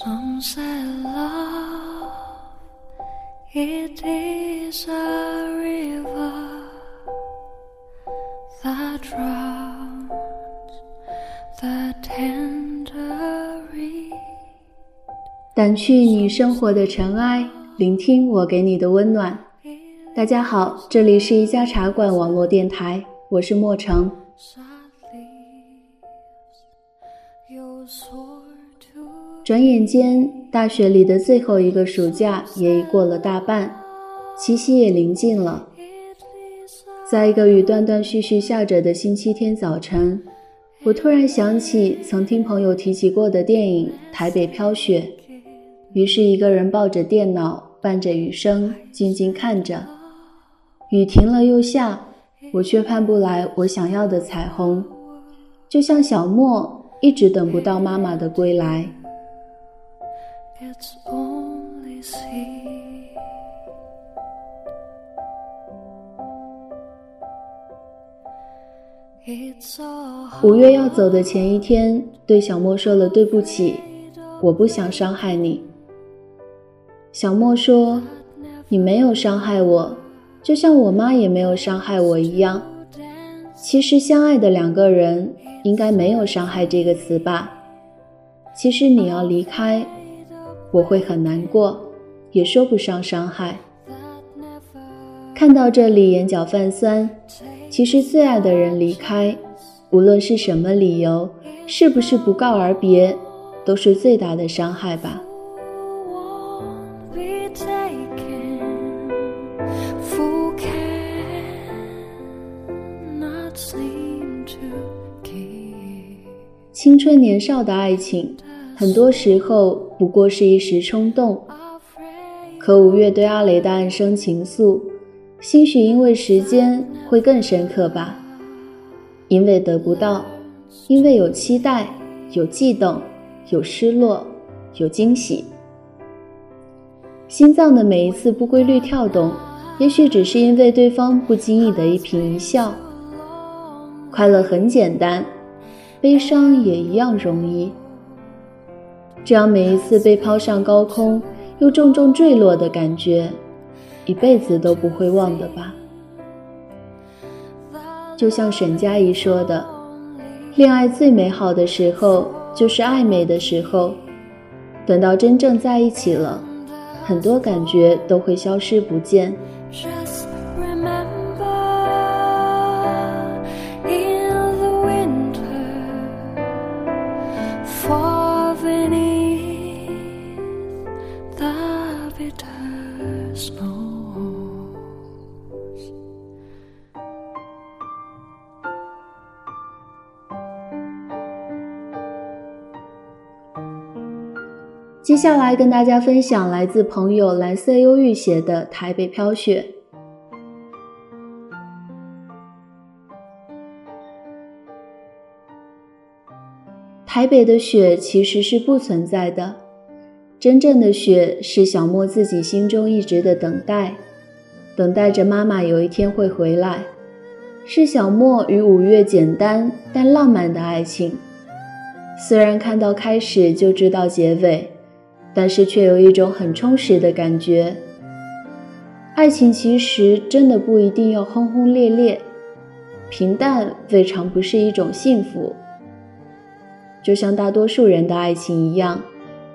Some say love it is a river that drowns the tender reed. 掸去你生活的尘埃，聆听我给你的温暖。大家好，这里是一家茶馆网络电台，我是莫成。转眼间，大学里的最后一个暑假也已过了大半，七夕也临近了。在一个雨断断续续下着的星期天早晨，我突然想起曾听朋友提起过的电影《台北飘雪》，于是一个人抱着电脑，伴着雨声，静静看着。雨停了又下，我却盼不来我想要的彩虹，就像小莫一直等不到妈妈的归来。It's only sea. It's a 五月要走的前一天，对小莫说了对不起，我不想伤害你。小莫说：“你没有伤害我，就像我妈也没有伤害我一样。其实相爱的两个人应该没有伤害这个词吧？其实你要离开，我会很难过，也说不上伤害。”看到这里，眼角泛酸。其实最爱的人离开，无论是什么理由，是不是不告而别，都是最大的伤害吧。青春年少的爱情，很多时候不过是一时冲动。可五月对阿雷的暗生情愫，兴许因为时间会更深刻吧。因为得不到，因为有期待，有悸动，有失落，有惊喜。心脏的每一次不规律跳动，也许只是因为对方不经意的一颦一笑。快乐很简单，悲伤也一样容易。这样每一次被抛上高空，又重重坠落的感觉，一辈子都不会忘的吧。就像沈佳宜说的，恋爱最美好的时候就是暧昧的时候，等到真正在一起了，很多感觉都会消失不见。Just 接下来跟大家分享来自朋友蓝色忧郁写的《台北飘雪》。台北的雪其实是不存在的，真正的雪是小莫自己心中一直的等待，等待着妈妈有一天会回来，是小莫与五月简单但浪漫的爱情。虽然看到开始就知道结尾，但是却有一种很充实的感觉。爱情其实真的不一定要轰轰烈烈，平淡未尝不是一种幸福。就像大多数人的爱情一样，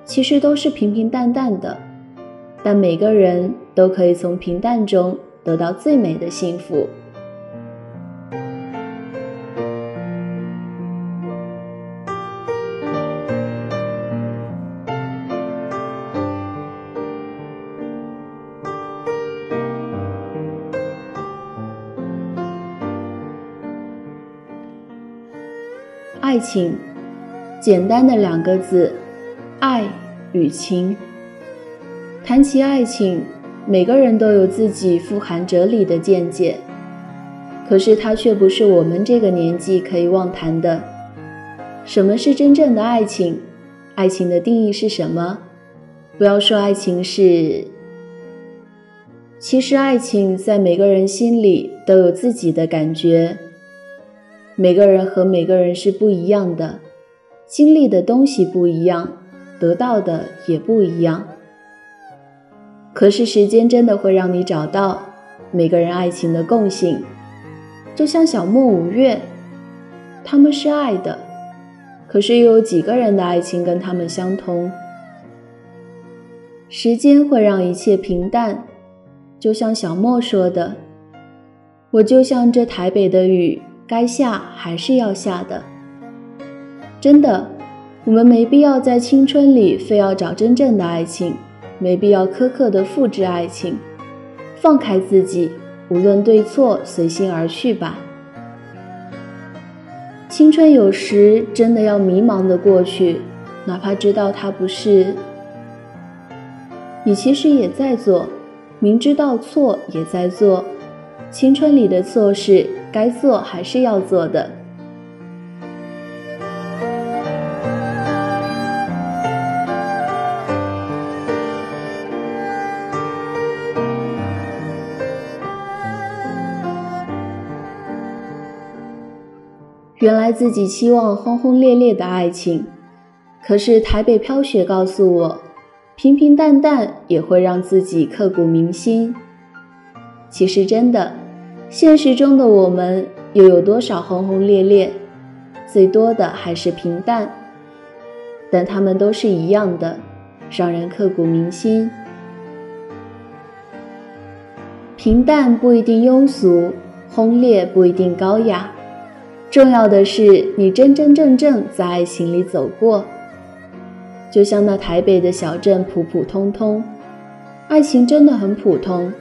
其实都是平平淡淡的，但每个人都可以从平淡中得到最美的幸福。爱情，简单的两个字，爱与情。谈起爱情，每个人都有自己富含哲理的见解，可是它却不是我们这个年纪可以妄谈的。什么是真正的爱情？爱情的定义是什么？不要说爱情是，其实爱情在每个人心里都有自己的感觉。每个人和每个人是不一样的，经历的东西不一样，得到的也不一样。可是时间真的会让你找到每个人爱情的共性，就像小莫、五月，他们是爱的，可是又有几个人的爱情跟他们相通？时间会让一切平淡，就像小莫说的：“我就像这台北的雨，该下还是要下的。”真的，我们没必要在青春里非要找真正的爱情。没必要苛刻的复制爱情，放开自己，无论对错，随心而去吧。青春有时真的要迷茫的过去，哪怕知道它不是。你其实也在做，明知道错也在做。青春里的错事，该做还是要做的。原来自己期望轰轰烈烈的爱情，可是台北飘雪告诉我，平平淡淡也会让自己刻骨铭心。其实真的，现实中的我们又有多少轰轰烈烈？最多的还是平淡，但他们都是一样的，让人刻骨铭心。平淡不一定庸俗，轰烈不一定高雅。重要的是，你真真正正在爱情里走过，就像那台北的小镇，普普通通，爱情真的很普通，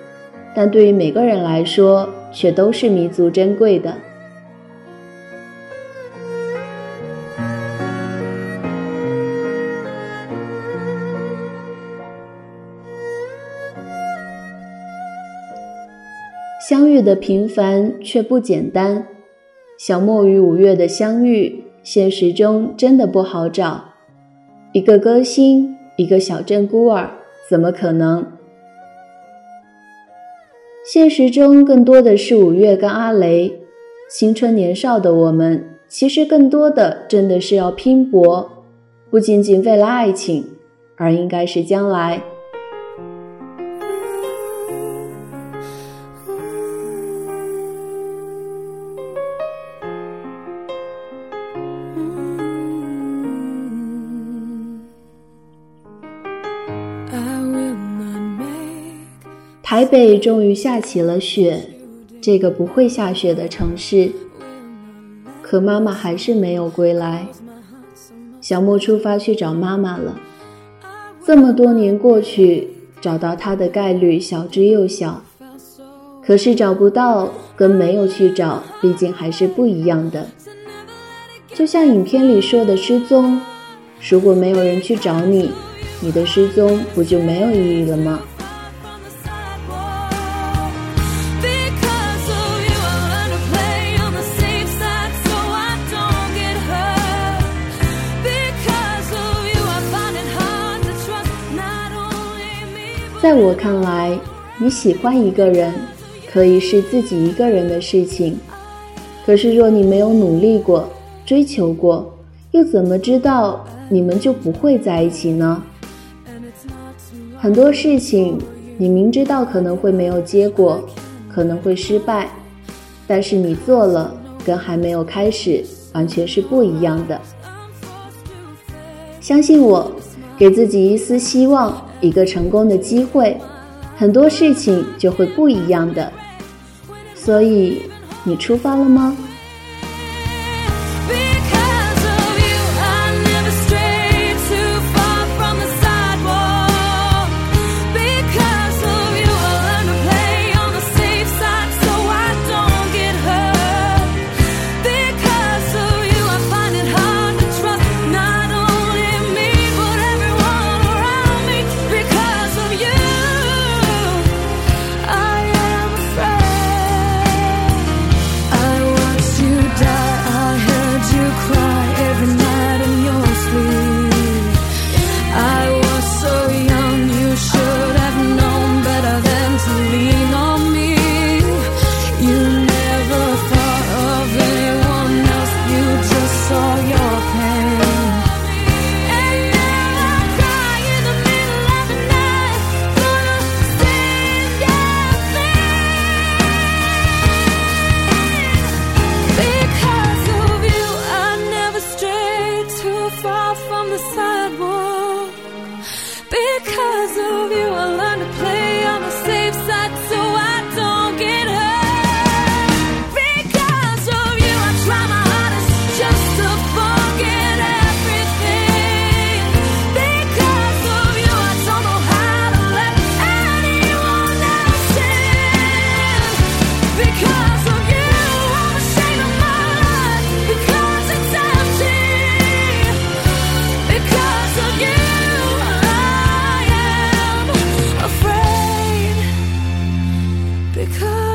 但对于每个人来说，却都是弥足珍贵的。相遇的平凡却不简单。小莫与五月的相遇，现实中真的不好找。一个歌星，一个小镇孤儿，怎么可能？现实中更多的是五月跟阿雷。青春年少的我们，其实更多的真的是要拼搏，不仅仅为了爱情，而应该是将来。台北终于下起了雪，这个不会下雪的城市。可妈妈还是没有归来。小莫出发去找妈妈了。这么多年过去，找到她的概率小之又小。可是找不到跟没有去找，毕竟还是不一样的。就像影片里说的失踪，如果没有人去找你，你的失踪不就没有意义了吗？在我看来，你喜欢一个人，可以是自己一个人的事情。可是若你没有努力过、追求过，又怎么知道你们就不会在一起呢？很多事情，你明知道可能会没有结果，可能会失败，但是你做了，跟还没有开始完全是不一样的。相信我，给自己一丝希望。一个成功的机会，很多事情就会不一样的。所以，你出发了吗？because